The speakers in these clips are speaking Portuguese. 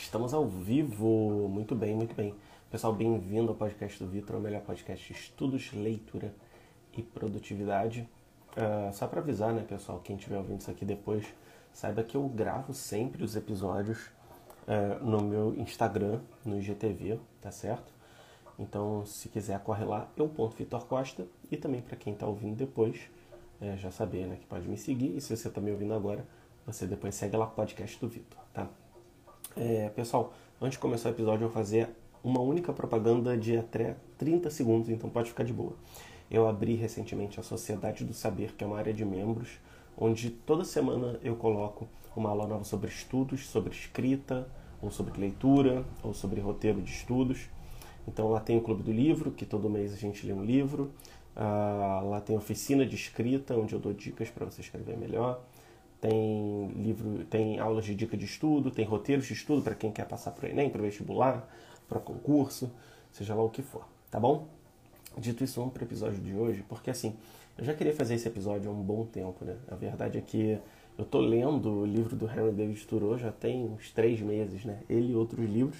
Estamos ao vivo. Muito bem, muito bem. Pessoal, bem-vindo ao podcast do Vitor, o melhor podcast de estudos, leitura e produtividade. Uh, só para avisar, né, pessoal, quem estiver ouvindo isso aqui depois, saiba que eu gravo sempre os episódios uh, no meu Instagram, no IGTV, tá certo? Então, se quiser, corre lá, eu ponto Vitor Costa. E também para quem está ouvindo depois, é, já saber, né, que pode me seguir. E se você está me ouvindo agora, você depois segue lá o podcast do Vitor, tá? É, pessoal, antes de começar o episódio, eu vou fazer uma única propaganda de até 30 segundos, então pode ficar de boa. Eu abri recentemente a Sociedade do Saber, que é uma área de membros, onde toda semana eu coloco uma aula nova sobre estudos, sobre escrita, ou sobre leitura, ou sobre roteiro de estudos. Então lá tem o Clube do Livro, que todo mês a gente lê um livro. Uh, lá tem oficina de escrita, onde eu dou dicas para você escrever melhor tem livro, tem aulas de dica de estudo, tem roteiros de estudo para quem quer passar para o Enem, para o vestibular, para concurso, seja lá o que for, tá bom? Dito isso, vamos para o episódio de hoje, porque assim, eu já queria fazer esse episódio há um bom tempo, né? A verdade é que eu tô lendo o livro do Henry David Thoreau já tem uns três meses, né? Ele e outros livros,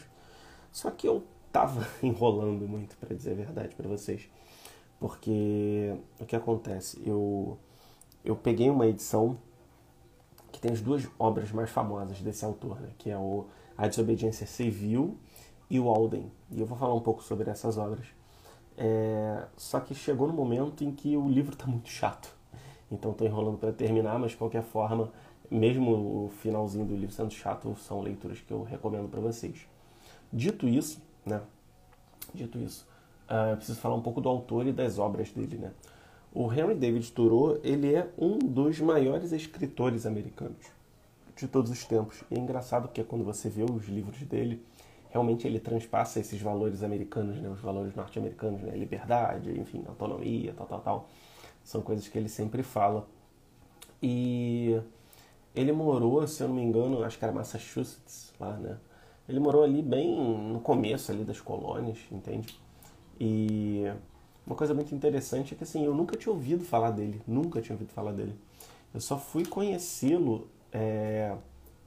só que eu tava enrolando muito, para dizer a verdade para vocês, porque o que acontece? Eu, eu peguei uma edição que tem as duas obras mais famosas desse autor, né? que é o A Desobediência Civil e o Alden. E eu vou falar um pouco sobre essas obras. É... Só que chegou no momento em que o livro está muito chato. Então estou enrolando para terminar, mas de qualquer forma, mesmo o finalzinho do livro sendo chato, são leituras que eu recomendo para vocês. Dito isso, né? Dito isso, uh, eu preciso falar um pouco do autor e das obras dele, né? O Henry David Thoreau, ele é um dos maiores escritores americanos de todos os tempos. E é engraçado porque quando você vê os livros dele, realmente ele transpassa esses valores americanos, né, os valores norte-americanos, né, liberdade, enfim, autonomia, tal, tal, tal. São coisas que ele sempre fala. E ele morou, se eu não me engano, acho que era Massachusetts, lá, né? Ele morou ali bem no começo ali das colônias, entende? E uma coisa muito interessante é que assim, eu nunca tinha ouvido falar dele, nunca tinha ouvido falar dele. Eu só fui conhecê-lo é,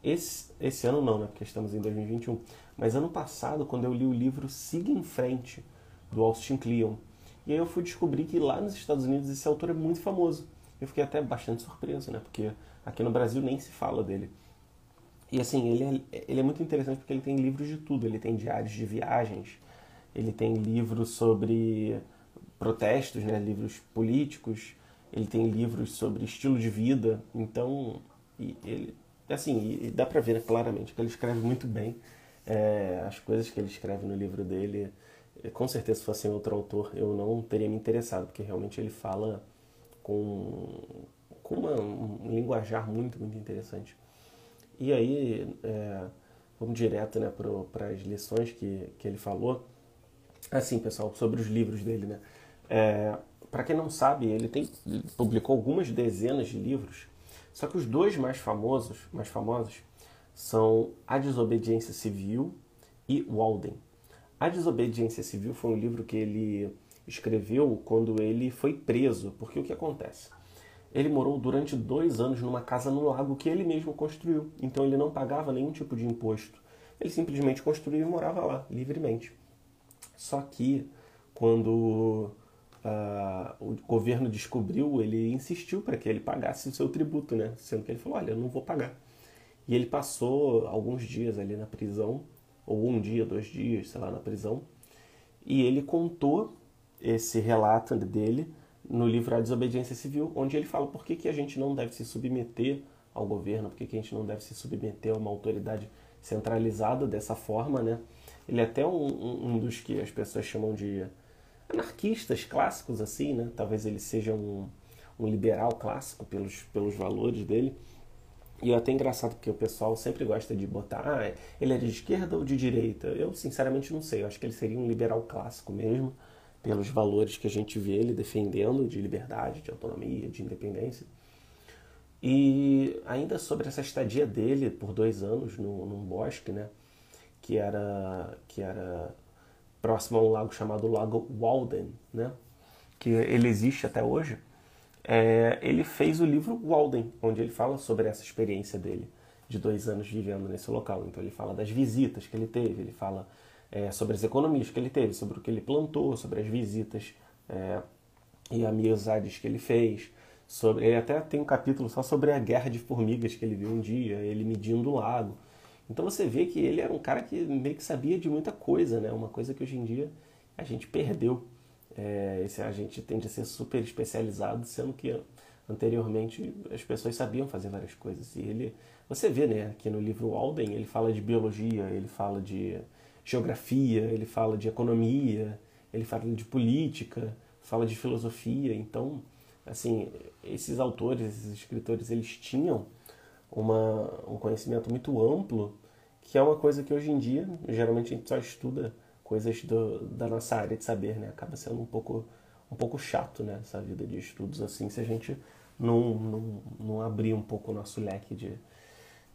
esse, esse ano não, né? Porque estamos em 2021. Mas ano passado, quando eu li o livro Siga em Frente, do Austin Kleon. E aí eu fui descobrir que lá nos Estados Unidos esse autor é muito famoso. Eu fiquei até bastante surpreso, né? Porque aqui no Brasil nem se fala dele. E assim, ele é, ele é muito interessante porque ele tem livros de tudo. Ele tem diários de viagens, ele tem livros sobre protestos, né, livros políticos, ele tem livros sobre estilo de vida, então ele assim dá para ver né, claramente que ele escreve muito bem é, as coisas que ele escreve no livro dele. Com certeza, se fosse outro autor, eu não teria me interessado, porque realmente ele fala com, com uma, um linguajar muito, muito interessante. E aí, é, vamos direto né, para as lições que, que ele falou. Assim, pessoal, sobre os livros dele, né? É, para quem não sabe, ele tem publicou algumas dezenas de livros, só que os dois mais famosos, mais famosos são A Desobediência Civil e Walden. A Desobediência Civil foi um livro que ele escreveu quando ele foi preso, porque o que acontece? Ele morou durante dois anos numa casa no lago que ele mesmo construiu, então ele não pagava nenhum tipo de imposto. Ele simplesmente construiu e morava lá, livremente. Só que quando uh, o governo descobriu, ele insistiu para que ele pagasse o seu tributo, né? Sendo que ele falou, olha, eu não vou pagar. E ele passou alguns dias ali na prisão, ou um dia, dois dias, sei lá, na prisão, e ele contou esse relato dele no livro A Desobediência Civil, onde ele fala por que, que a gente não deve se submeter ao governo, por que, que a gente não deve se submeter a uma autoridade centralizada dessa forma, né? Ele é até um, um dos que as pessoas chamam de anarquistas clássicos, assim, né? Talvez ele seja um, um liberal clássico pelos, pelos valores dele. E é até engraçado porque o pessoal sempre gosta de botar, ah, ele é de esquerda ou de direita? Eu sinceramente não sei, eu acho que ele seria um liberal clássico mesmo, pelos valores que a gente vê ele defendendo de liberdade, de autonomia, de independência. E ainda sobre essa estadia dele por dois anos no, num bosque, né? Que era, que era próximo a um lago chamado Lago Walden, né? que ele existe até hoje, é, ele fez o livro Walden, onde ele fala sobre essa experiência dele. de dois anos vivendo nesse local. Então ele fala das visitas que ele teve, ele fala é, sobre as economias que ele teve, sobre o que ele plantou, sobre as visitas é, e amizades que ele fez. Sobre, ele até tem um capítulo só sobre a guerra de formigas que ele viu um dia, ele medindo o lago. Então você vê que ele era um cara que meio que sabia de muita coisa, né? Uma coisa que hoje em dia a gente perdeu. É, esse, a gente tende a ser super especializado, sendo que anteriormente as pessoas sabiam fazer várias coisas. E ele, você vê, né? Aqui no livro Walden ele fala de biologia, ele fala de geografia, ele fala de economia, ele fala de política, fala de filosofia. Então, assim, esses autores, esses escritores, eles tinham uma, um conhecimento muito amplo, que é uma coisa que hoje em dia, geralmente a gente só estuda coisas do, da nossa área de saber, né? Acaba sendo um pouco, um pouco chato, né? Essa vida de estudos assim, se a gente não, não, não abrir um pouco o nosso leque de,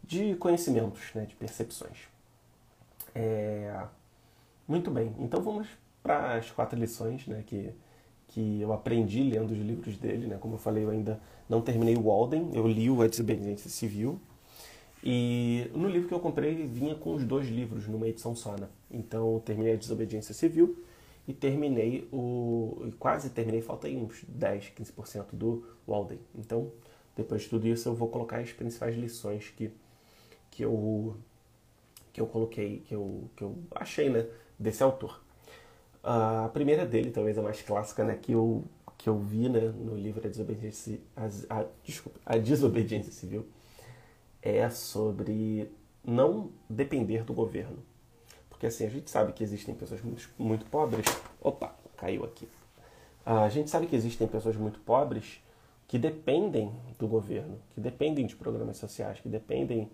de conhecimentos, né? De percepções. É... Muito bem, então vamos para as quatro lições né, que, que eu aprendi lendo os livros dele. Né? Como eu falei, eu ainda não terminei o Walden, eu li o A Desobediência Civil. E no livro que eu comprei vinha com os dois livros numa edição só. Né? Então eu terminei a Desobediência Civil e terminei o. quase terminei, falta aí uns 10, 15% do Walden. Então, depois de tudo isso, eu vou colocar as principais lições que, que eu que eu coloquei, que eu, que eu achei, né, desse autor. A primeira dele, talvez a mais clássica, né, que eu, que eu vi né, no livro A Desobediência, a, a, desculpa, a Desobediência Civil, é sobre não depender do governo. Porque assim, a gente sabe que existem pessoas muito, muito pobres. Opa, caiu aqui. A gente sabe que existem pessoas muito pobres que dependem do governo, que dependem de programas sociais, que dependem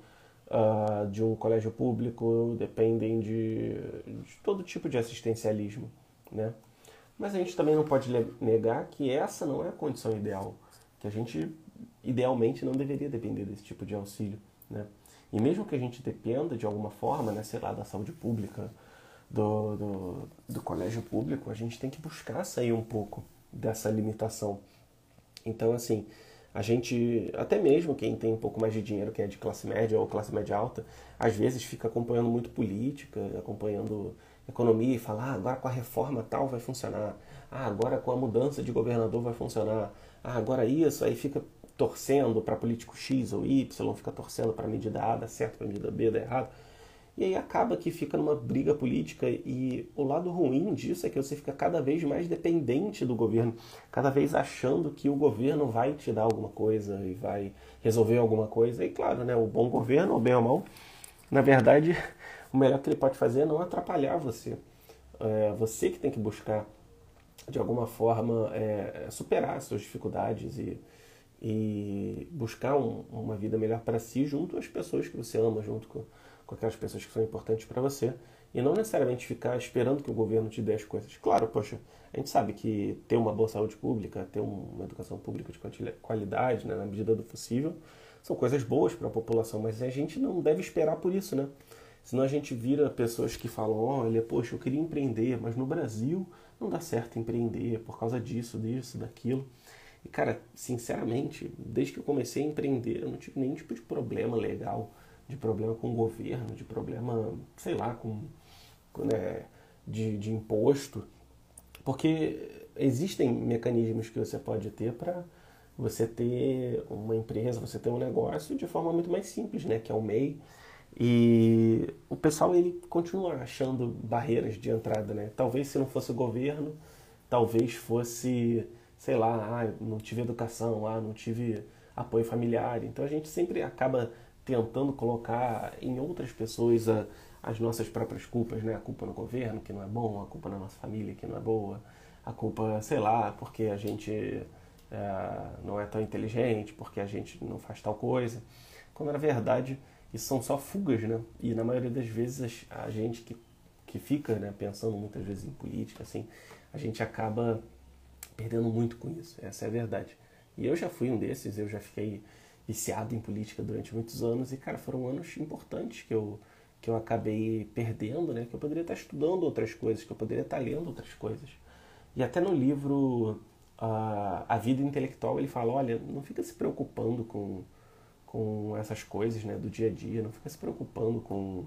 uh, de um colégio público, dependem de, de, todo tipo de assistencialismo, né? Mas a gente também não pode negar que essa não é a condição ideal, que a gente idealmente não deveria depender desse tipo de auxílio, né? E mesmo que a gente dependa de alguma forma, né, sei lá, da saúde pública, do, do, do colégio público, a gente tem que buscar sair um pouco dessa limitação. Então, assim, a gente, até mesmo quem tem um pouco mais de dinheiro, que é de classe média ou classe média alta, às vezes fica acompanhando muito política, acompanhando economia e fala, ah, agora com a reforma tal vai funcionar, ah, agora com a mudança de governador vai funcionar, ah, agora isso, aí fica torcendo para político X ou Y, fica torcendo para medida A, dá certo, para medida B, dá errado. E aí acaba que fica numa briga política e o lado ruim disso é que você fica cada vez mais dependente do governo, cada vez achando que o governo vai te dar alguma coisa e vai resolver alguma coisa. E claro, né, o bom governo, ou bem ou mal, na verdade, o melhor que ele pode fazer é não atrapalhar você. É você que tem que buscar, de alguma forma, é, superar as suas dificuldades e, e buscar um, uma vida melhor para si junto às pessoas que você ama, junto com com aquelas pessoas que são importantes para você e não necessariamente ficar esperando que o governo te dê as coisas. Claro, poxa, a gente sabe que ter uma boa saúde pública, ter uma educação pública de qualidade, né, na medida do possível, são coisas boas para a população, mas a gente não deve esperar por isso, né? Senão a gente vira pessoas que falam, olha, poxa, eu queria empreender, mas no Brasil não dá certo empreender por causa disso, disso, daquilo. E, cara, sinceramente, desde que eu comecei a empreender, eu não tive nenhum tipo de problema legal de problema com o governo, de problema, sei lá, com, né, de, de imposto, porque existem mecanismos que você pode ter para você ter uma empresa, você ter um negócio de forma muito mais simples, né, que é o MEI. E o pessoal ele continua achando barreiras de entrada, né? Talvez se não fosse o governo, talvez fosse, sei lá, ah, não tive educação, ah, não tive apoio familiar. Então a gente sempre acaba tentando colocar em outras pessoas a, as nossas próprias culpas, né? A culpa no governo, que não é bom, a culpa na nossa família, que não é boa, a culpa, sei lá, porque a gente é, não é tão inteligente, porque a gente não faz tal coisa. Quando na verdade isso são só fugas, né? E na maioria das vezes a gente que, que fica né, pensando muitas vezes em política, assim, a gente acaba perdendo muito com isso. Essa é a verdade. E eu já fui um desses, eu já fiquei viciado em política durante muitos anos e, cara, foram anos importantes que eu, que eu acabei perdendo, né? Que eu poderia estar estudando outras coisas, que eu poderia estar lendo outras coisas. E até no livro uh, A Vida Intelectual ele fala, olha, não fica se preocupando com, com essas coisas né, do dia a dia, não fica se preocupando com,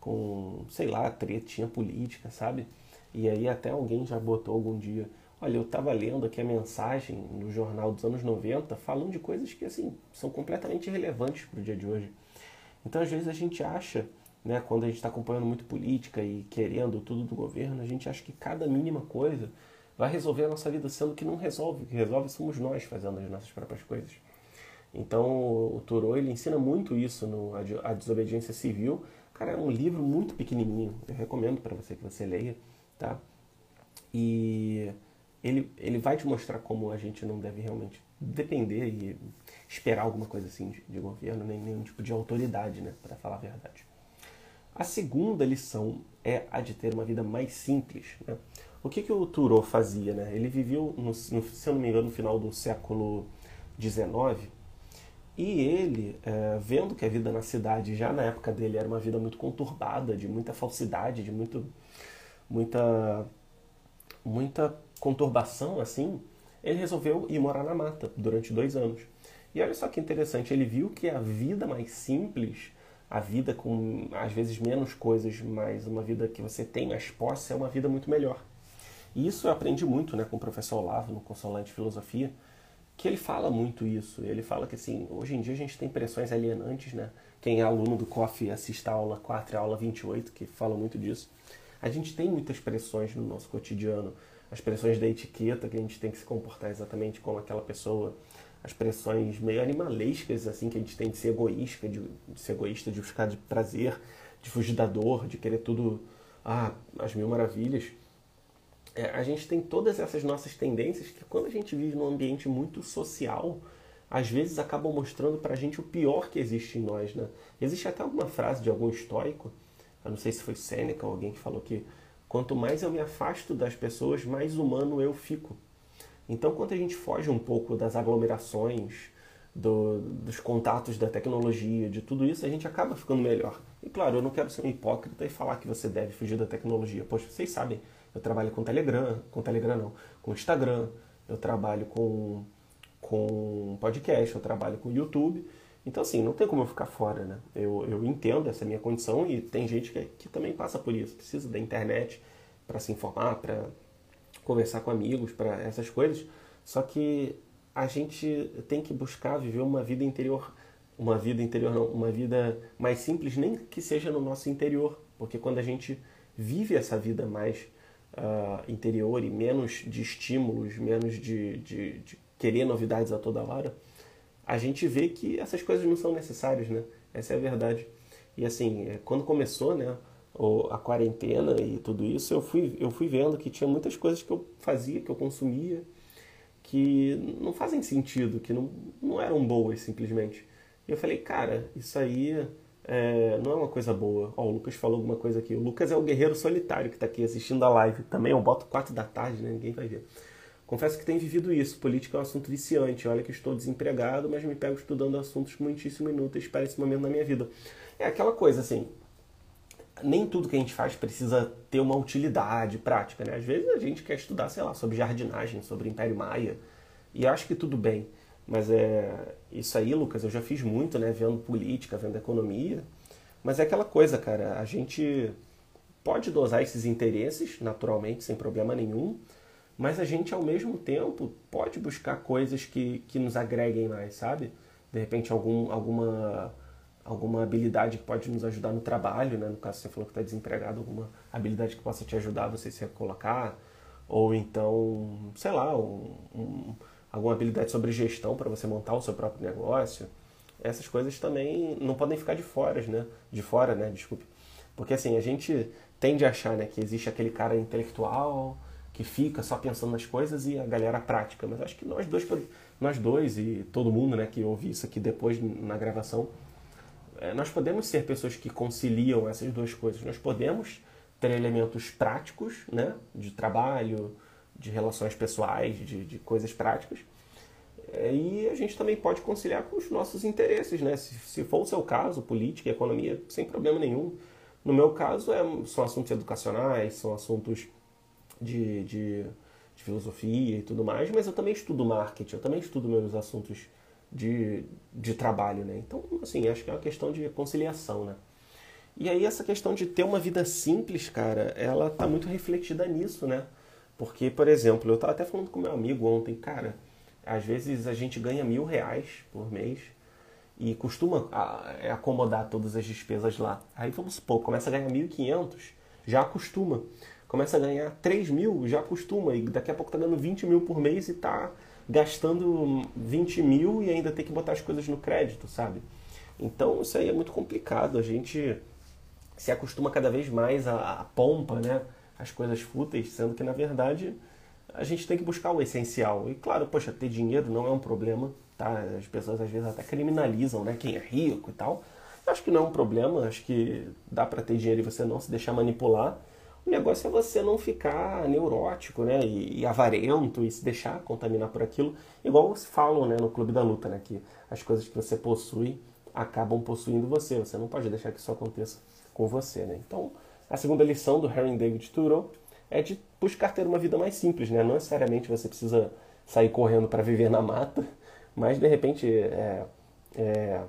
com sei lá, tretinha política, sabe? E aí até alguém já botou algum dia, olha, eu estava lendo aqui a mensagem no jornal dos anos 90 falando de coisas que assim são completamente irrelevantes para o dia de hoje. Então às vezes a gente acha, né, quando a gente está acompanhando muito política e querendo tudo do governo, a gente acha que cada mínima coisa vai resolver a nossa vida, sendo que não resolve. O que resolve somos nós fazendo as nossas próprias coisas. Então o Thoreau ele ensina muito isso no A Desobediência Civil. Cara, é um livro muito pequenininho. Eu recomendo para você que você leia, tá? E ele, ele vai te mostrar como a gente não deve realmente depender e esperar alguma coisa assim de, de governo, nem nenhum tipo de autoridade, né, para falar a verdade. A segunda lição é a de ter uma vida mais simples. Né? O que, que o Thoreau fazia? Né? Ele viveu, no, no, se eu não me engano, no final do século XIX, e ele, é, vendo que a vida na cidade, já na época dele, era uma vida muito conturbada, de muita falsidade, de muito, muita, muita conturbação, assim, ele resolveu ir morar na mata durante dois anos. E olha só que interessante, ele viu que a vida mais simples, a vida com às vezes menos coisas, mas uma vida que você tem mais posse, é uma vida muito melhor. E isso eu aprendi muito né, com o professor Olavo, no Consolante Filosofia, que ele fala muito isso. Ele fala que assim, hoje em dia a gente tem pressões alienantes, né? Quem é aluno do COF assista a aula 4 e a aula 28, que fala muito disso. A gente tem muitas pressões no nosso cotidiano. As pressões da etiqueta, que a gente tem que se comportar exatamente como aquela pessoa. As pressões meio animalescas, assim, que a gente tem de ser egoísta, de, de ser egoísta, de buscar de prazer, de fugir da dor, de querer tudo, ah, as mil maravilhas é, a gente tem todas essas nossas tendências que quando a gente vive num ambiente muito social, às vezes acabam mostrando pra gente o pior que existe em nós, né? Existe até alguma frase de algum estoico, eu não sei se foi Sêneca ou alguém que falou que quanto mais eu me afasto das pessoas, mais humano eu fico. Então, quando a gente foge um pouco das aglomerações, do, dos contatos da tecnologia, de tudo isso, a gente acaba ficando melhor. E claro, eu não quero ser um hipócrita e falar que você deve fugir da tecnologia. Pois vocês sabem, eu trabalho com Telegram, com Telegram não, com Instagram, eu trabalho com, com podcast, eu trabalho com YouTube. Então, assim, não tem como eu ficar fora, né? Eu, eu entendo essa minha condição e tem gente que, que também passa por isso, precisa da internet para se informar, para conversar com amigos, para essas coisas. Só que a gente tem que buscar viver uma vida interior, uma vida interior não, uma vida mais simples, nem que seja no nosso interior, porque quando a gente vive essa vida mais uh, interior e menos de estímulos, menos de, de, de, querer novidades a toda hora, a gente vê que essas coisas não são necessárias, né? Essa é a verdade. E assim, é, quando começou, né, a quarentena e tudo isso, eu fui, eu fui vendo que tinha muitas coisas que eu fazia, que eu consumia, que não fazem sentido, que não, não eram boas simplesmente. E eu falei, cara, isso aí é, não é uma coisa boa. Ó, o Lucas falou alguma coisa aqui. O Lucas é o guerreiro solitário que está aqui assistindo a live. Também eu boto 4 da tarde, né? Ninguém vai ver. Confesso que tenho vivido isso. Política é um assunto viciante. Olha que estou desempregado, mas me pego estudando assuntos muitíssimo inúteis para esse momento na minha vida. É aquela coisa assim. Nem tudo que a gente faz precisa ter uma utilidade prática, né? Às vezes a gente quer estudar, sei lá, sobre jardinagem, sobre Império Maia. E acho que tudo bem. Mas é isso aí, Lucas, eu já fiz muito, né? Vendo política, vendo economia. Mas é aquela coisa, cara. A gente pode dosar esses interesses, naturalmente, sem problema nenhum. Mas a gente, ao mesmo tempo, pode buscar coisas que, que nos agreguem mais, sabe? De repente, algum, alguma, alguma habilidade que pode nos ajudar no trabalho, né? No caso, você falou que está desempregado, alguma habilidade que possa te ajudar você se recolocar. Ou então, sei lá, um, um alguma habilidade sobre gestão para você montar o seu próprio negócio. Essas coisas também não podem ficar de fora, né? De fora, né? Desculpe. Porque assim, a gente tende a achar, né, que existe aquele cara intelectual que fica só pensando nas coisas e a galera prática. Mas acho que nós dois, nós dois e todo mundo, né, que ouve isso aqui depois na gravação, é, nós podemos ser pessoas que conciliam essas duas coisas. Nós podemos ter elementos práticos, né, de trabalho, de relações pessoais, de, de coisas práticas. É, e a gente também pode conciliar com os nossos interesses, né? Se, se for o seu caso, política economia, sem problema nenhum. No meu caso, é, são assuntos educacionais, são assuntos de, de, de, filosofia e tudo mais, mas eu também estudo marketing, eu também estudo meus assuntos de, de trabalho, né? Então, assim, acho que é uma questão de conciliação, né? E aí essa questão de ter uma vida simples, cara, ela tá muito refletida nisso, né? Porque, por exemplo, eu tava até falando com meu amigo ontem, cara, às vezes a gente ganha mil reais por mês e costuma é, acomodar todas as despesas lá. Aí vamos supor, começa a ganhar 1.500, já acostuma. Começa a ganhar 3 mil, já acostuma. E daqui a pouco tá ganhando 20 mil por mês e tá gastando 20 mil e ainda tem que botar as coisas no crédito, sabe? Então isso aí é muito complicado. A gente se acostuma cada vez mais à, pompa, né? As coisas fúteis, sendo que na verdade a gente tem que buscar o essencial. E claro, poxa, ter dinheiro não é um problema, tá? As pessoas às vezes até criminalizam, né? Quem é rico e tal. Acho que não é um problema, acho que dá para ter dinheiro e você não se deixar manipular. O negócio é você não ficar neurótico, né? E, e, avarento e se deixar contaminar por aquilo. Igual se falam né, no Clube da Luta, né? Que as coisas que você possui acabam possuindo você. Você não pode deixar que isso aconteça com você, né? Então, a segunda lição do Harry David Thoreau é de buscar ter uma vida mais simples, né? Não necessariamente você precisa sair correndo para viver na mata, mas de repente é, é,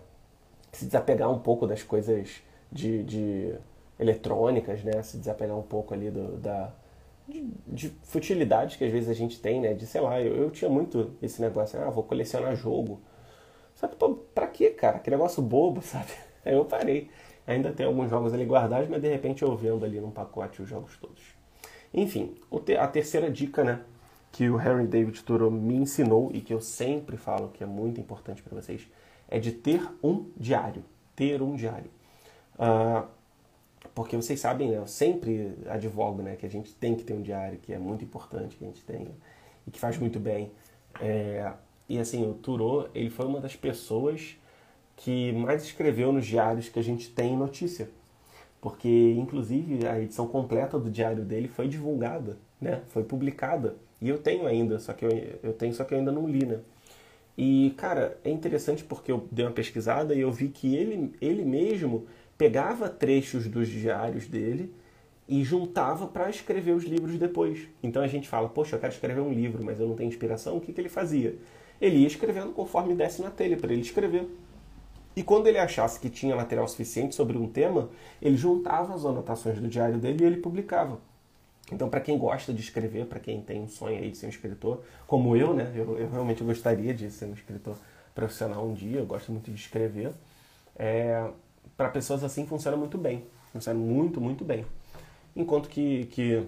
se desapegar um pouco das coisas de, de eletrônicas, né? Se desapegar um pouco ali do, da, de, de futilidades que às vezes a gente tem, né? De, sei lá, eu, eu tinha muito esse negócio, ah, vou colecionar jogo. Sabe, pô, pra quê, cara? Que negócio bobo, sabe? Aí eu parei. Ainda tem alguns jogos ali guardados, mas de repente eu vendo ali num pacote os jogos todos. Enfim, a terceira dica, né? Que o Harry David Thoreau me ensinou e que eu sempre falo que é muito importante para vocês é de ter um diário. Ter um diário. Uh, porque vocês sabem, né, eu sempre advogo né, que a gente tem que ter um diário, que é muito importante que a gente tenha e que faz muito bem. É, e assim, o Turo, ele foi uma das pessoas que mais escreveu nos diários que a gente tem notícia. Porque, inclusive, a edição completa do diário dele foi divulgada, né? Foi publicada. E eu tenho ainda, só que eu, eu tenho, só que eu ainda não li, né? E, cara, é interessante porque eu dei uma pesquisada e eu vi que ele, ele mesmo pegava trechos dos diários dele e juntava para escrever os livros depois. Então a gente fala, poxa, eu quero escrever um livro, mas eu não tenho inspiração. O que, que ele fazia? Ele ia escrevendo conforme desse na telha para ele escrever. E quando ele achasse que tinha material suficiente sobre um tema, ele juntava as anotações do diário dele e ele publicava. Então, para quem gosta de escrever, para quem tem um sonho aí de ser um escritor, como eu, né? Eu, eu realmente gostaria de ser um escritor profissional um dia, eu gosto muito de escrever. É, para pessoas assim funciona muito bem. Funciona muito, muito bem. Enquanto que, que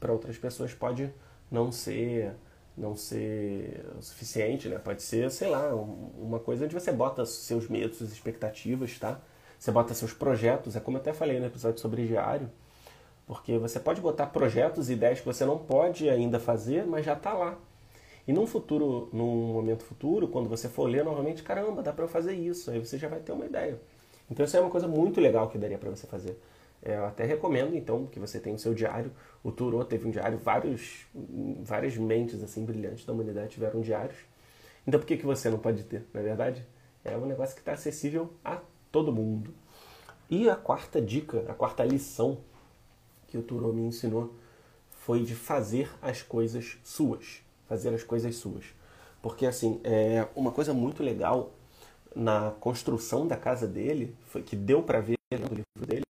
para outras pessoas pode não ser não ser o suficiente, né? Pode ser, sei lá, uma coisa onde você bota seus medos, suas expectativas, tá? Você bota seus projetos, é como eu até falei no episódio sobre diário, porque você pode botar projetos e ideias que você não pode ainda fazer, mas já está lá. E num futuro, num momento futuro, quando você for ler novamente, caramba, dá para eu fazer isso, aí você já vai ter uma ideia. Então isso é uma coisa muito legal que daria para você fazer. É, eu até recomendo então que você tenha o seu diário. O Turo teve um diário, vários, várias mentes assim brilhantes da humanidade tiveram diários. Então por que, que você não pode ter, não é verdade? É um negócio que está acessível a todo mundo. E a quarta dica, a quarta lição que o Turo me ensinou foi de fazer as coisas suas. Fazer as coisas suas. Porque assim, é uma coisa muito legal na construção da casa dele, foi que deu para ver no livro dele,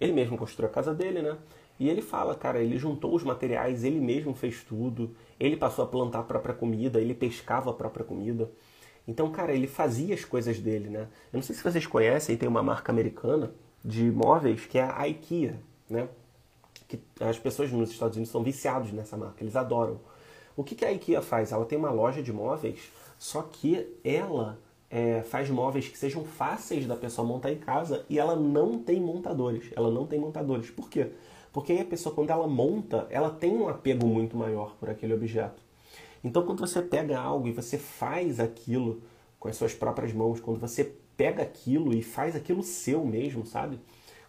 ele mesmo construiu a casa dele, né? E ele fala, cara, ele juntou os materiais, ele mesmo fez tudo, ele passou a plantar a própria comida, ele pescava a própria comida. Então, cara, ele fazia as coisas dele, né? Eu não sei se vocês conhecem, tem uma marca americana de móveis que é a IKEA, né? Que as pessoas nos Estados Unidos são viciados nessa marca, eles adoram. O que, que a IKEA faz? Ela tem uma loja de móveis, só que ela é, faz móveis que sejam fáceis da pessoa montar em casa e ela não tem montadores. Ela não tem montadores. Por quê? Porque aí a pessoa, quando ela monta, ela tem um apego muito maior por aquele objeto. Então, quando você pega algo e você faz aquilo com as suas próprias mãos, quando você pega aquilo e faz aquilo seu mesmo, sabe?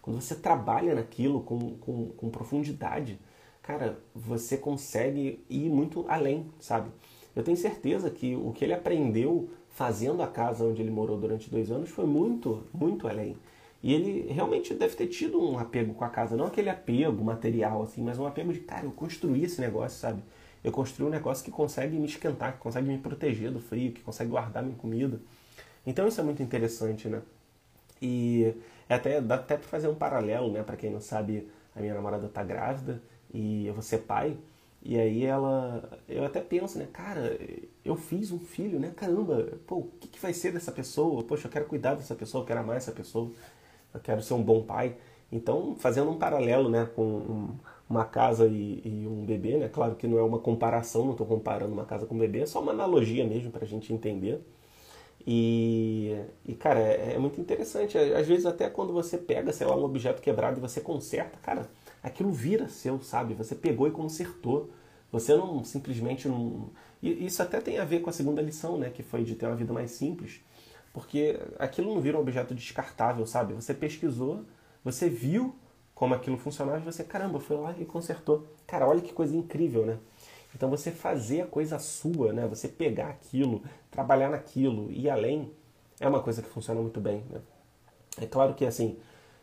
Quando você trabalha naquilo com, com, com profundidade, cara, você consegue ir muito além, sabe? Eu tenho certeza que o que ele aprendeu fazendo a casa onde ele morou durante dois anos foi muito, muito além. E ele realmente deve ter tido um apego com a casa, não aquele apego material, assim, mas um apego de, cara, eu construí esse negócio, sabe? Eu construí um negócio que consegue me esquentar, que consegue me proteger do frio, que consegue guardar minha comida. Então isso é muito interessante, né? E é até, dá até para fazer um paralelo, né? Para quem não sabe, a minha namorada tá grávida e eu vou ser pai. E aí ela, eu até penso, né, cara, eu fiz um filho, né, caramba, pô, o que, que vai ser dessa pessoa? Poxa, eu quero cuidar dessa pessoa, eu quero amar essa pessoa, eu quero ser um bom pai. Então, fazendo um paralelo, né, com um, uma casa e, e, um bebê, né, claro que não é uma comparação, não estou comparando uma casa com um bebê, é só uma analogia mesmo para a gente entender. E, e cara, é, é muito interessante. Às vezes até quando você pega, sei lá, um objeto quebrado e você conserta, cara, aquilo vira seu, sabe? Você pegou e consertou. Você não simplesmente não. E isso até tem a ver com a segunda lição, né? Que foi de ter uma vida mais simples. Porque aquilo não vira um objeto descartável, sabe? Você pesquisou, você viu como aquilo funcionava e você, caramba, foi lá e consertou. Cara, olha que coisa incrível, né? Então você fazer a coisa sua, né? Você pegar aquilo, trabalhar naquilo, ir além, é uma coisa que funciona muito bem. Né? É claro que assim,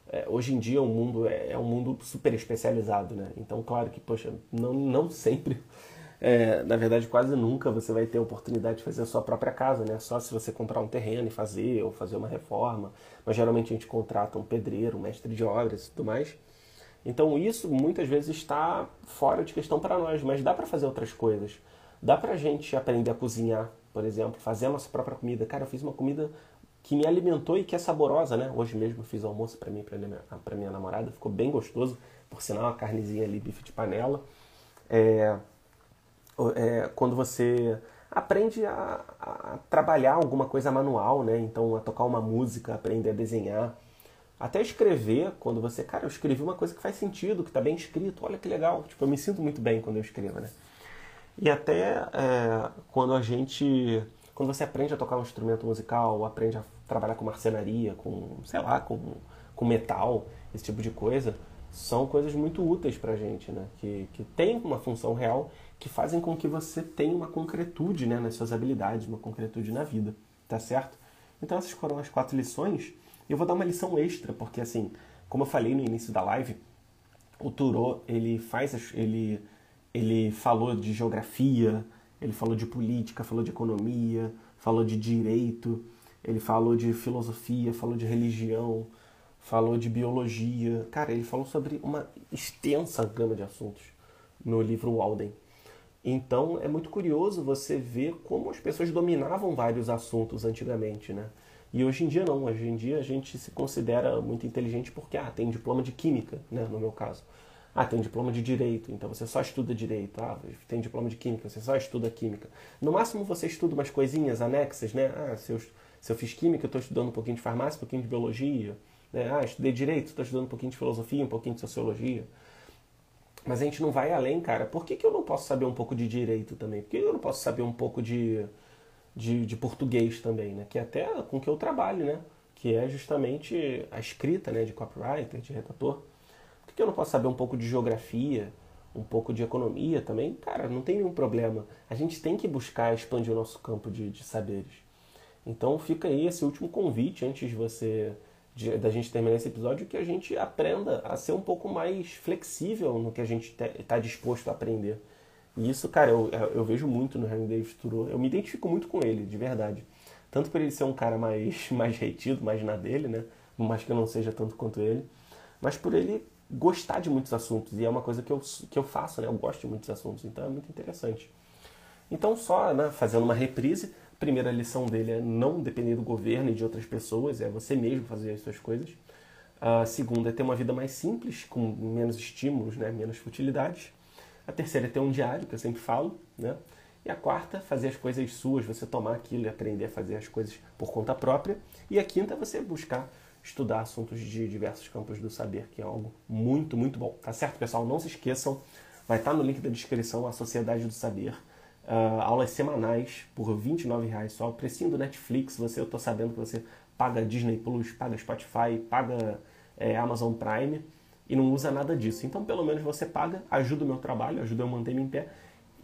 é, hoje em dia o mundo é, é, um mundo super especializado, né? Então, claro que, poxa, não, não sempre, é, na verdade, quase nunca você vai ter a oportunidade de fazer a sua própria casa, né? Só se você comprar um terreno e fazer, ou fazer uma reforma. Mas geralmente a gente contrata um pedreiro, um mestre de obras e tudo mais. Então, isso muitas vezes está fora de questão para nós, mas dá para fazer outras coisas. Dá pra gente aprender a cozinhar, por exemplo, fazer a nossa própria comida. Cara, eu fiz uma comida que me alimentou e que é saborosa, né? Hoje mesmo fiz almoço para mim, para minha, pra minha namorada, ficou bem gostoso, por sinal, uma carnezinha ali, bife de panela. É, é, quando você aprende a, a, trabalhar alguma coisa manual, né? Então, a tocar uma música, aprender a desenhar, até escrever, quando você, cara, eu escrevi uma coisa que faz sentido, que está bem escrito, olha que legal. Tipo, eu me sinto muito bem quando eu escrevo, né? E até é, quando a gente quando você aprende a tocar um instrumento musical, aprende a trabalhar com marcenaria, com, sei lá, com, com metal, esse tipo de coisa, são coisas muito úteis pra gente, né? Que, que tem uma função real, que fazem com que você tenha uma concretude né, nas suas habilidades, uma concretude na vida, tá certo? Então essas foram as quatro lições. Eu vou dar uma lição extra, porque assim, como eu falei no início da live, o Turo, ele faz, ele, ele falou de geografia, ele falou de política, falou de economia, falou de direito, ele falou de filosofia, falou de religião, falou de biologia. Cara, ele falou sobre uma extensa gama de assuntos no livro Walden. Então é muito curioso você ver como as pessoas dominavam vários assuntos antigamente, né? E hoje em dia não, hoje em dia a gente se considera muito inteligente porque ah, tem diploma de química, né, no meu caso. Ah, tem diploma de direito, então você só estuda direito. Ah, tem diploma de química, você só estuda química. No máximo você estuda umas coisinhas anexas, né? Ah, se eu, se eu fiz química, eu estou estudando um pouquinho de farmácia, um pouquinho de biologia. Né? Ah, estudei direito, estou estudando um pouquinho de filosofia, um pouquinho de sociologia. Mas a gente não vai além, cara. Por que, que eu não posso saber um pouco de direito também? Por que eu não posso saber um pouco de, de, de português também, né? Que é até com que eu trabalho, né? Que é justamente a escrita, né? De copywriter, de redator. Por que eu não posso saber um pouco de geografia, um pouco de economia também? Cara, não tem nenhum problema. A gente tem que buscar expandir o nosso campo de, de saberes. Então fica aí esse último convite antes de você de, da gente terminar esse episódio que a gente aprenda a ser um pouco mais flexível no que a gente está disposto a aprender. E isso, cara, eu, eu vejo muito no Henry David Thoreau. Eu me identifico muito com ele, de verdade. Tanto por ele ser um cara mais, mais retido, mais na dele, né? Por mais que eu não seja tanto quanto ele. Mas por ele gostar de muitos assuntos. E é uma coisa que eu, que eu faço, né? Eu gosto de muitos assuntos, então é muito interessante. Então, só né, fazendo uma reprise, a primeira lição dele é não depender do governo e de outras pessoas, é você mesmo fazer as suas coisas. A segunda é ter uma vida mais simples, com menos estímulos, né, menos futilidades. A terceira é ter um diário, que eu sempre falo, né? E a quarta, fazer as coisas suas, você tomar aquilo e aprender a fazer as coisas por conta própria. E a quinta, você buscar estudar assuntos de diversos campos do saber, que é algo muito, muito bom. Tá certo, pessoal? Não se esqueçam, vai estar no link da descrição a Sociedade do Saber. Uh, aulas semanais por R$ reais só. O precinho do Netflix, você, eu estou sabendo que você paga Disney Plus, paga Spotify, paga é, Amazon Prime e não usa nada disso. Então, pelo menos você paga, ajuda o meu trabalho, ajuda eu manter-me em pé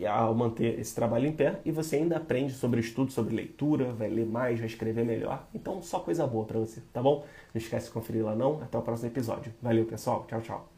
ao manter esse trabalho em pé e você ainda aprende sobre estudo, sobre leitura, vai ler mais, vai escrever melhor. Então, só coisa boa para você, tá bom? Não esquece de conferir lá não. Até o próximo episódio. Valeu, pessoal. Tchau, tchau.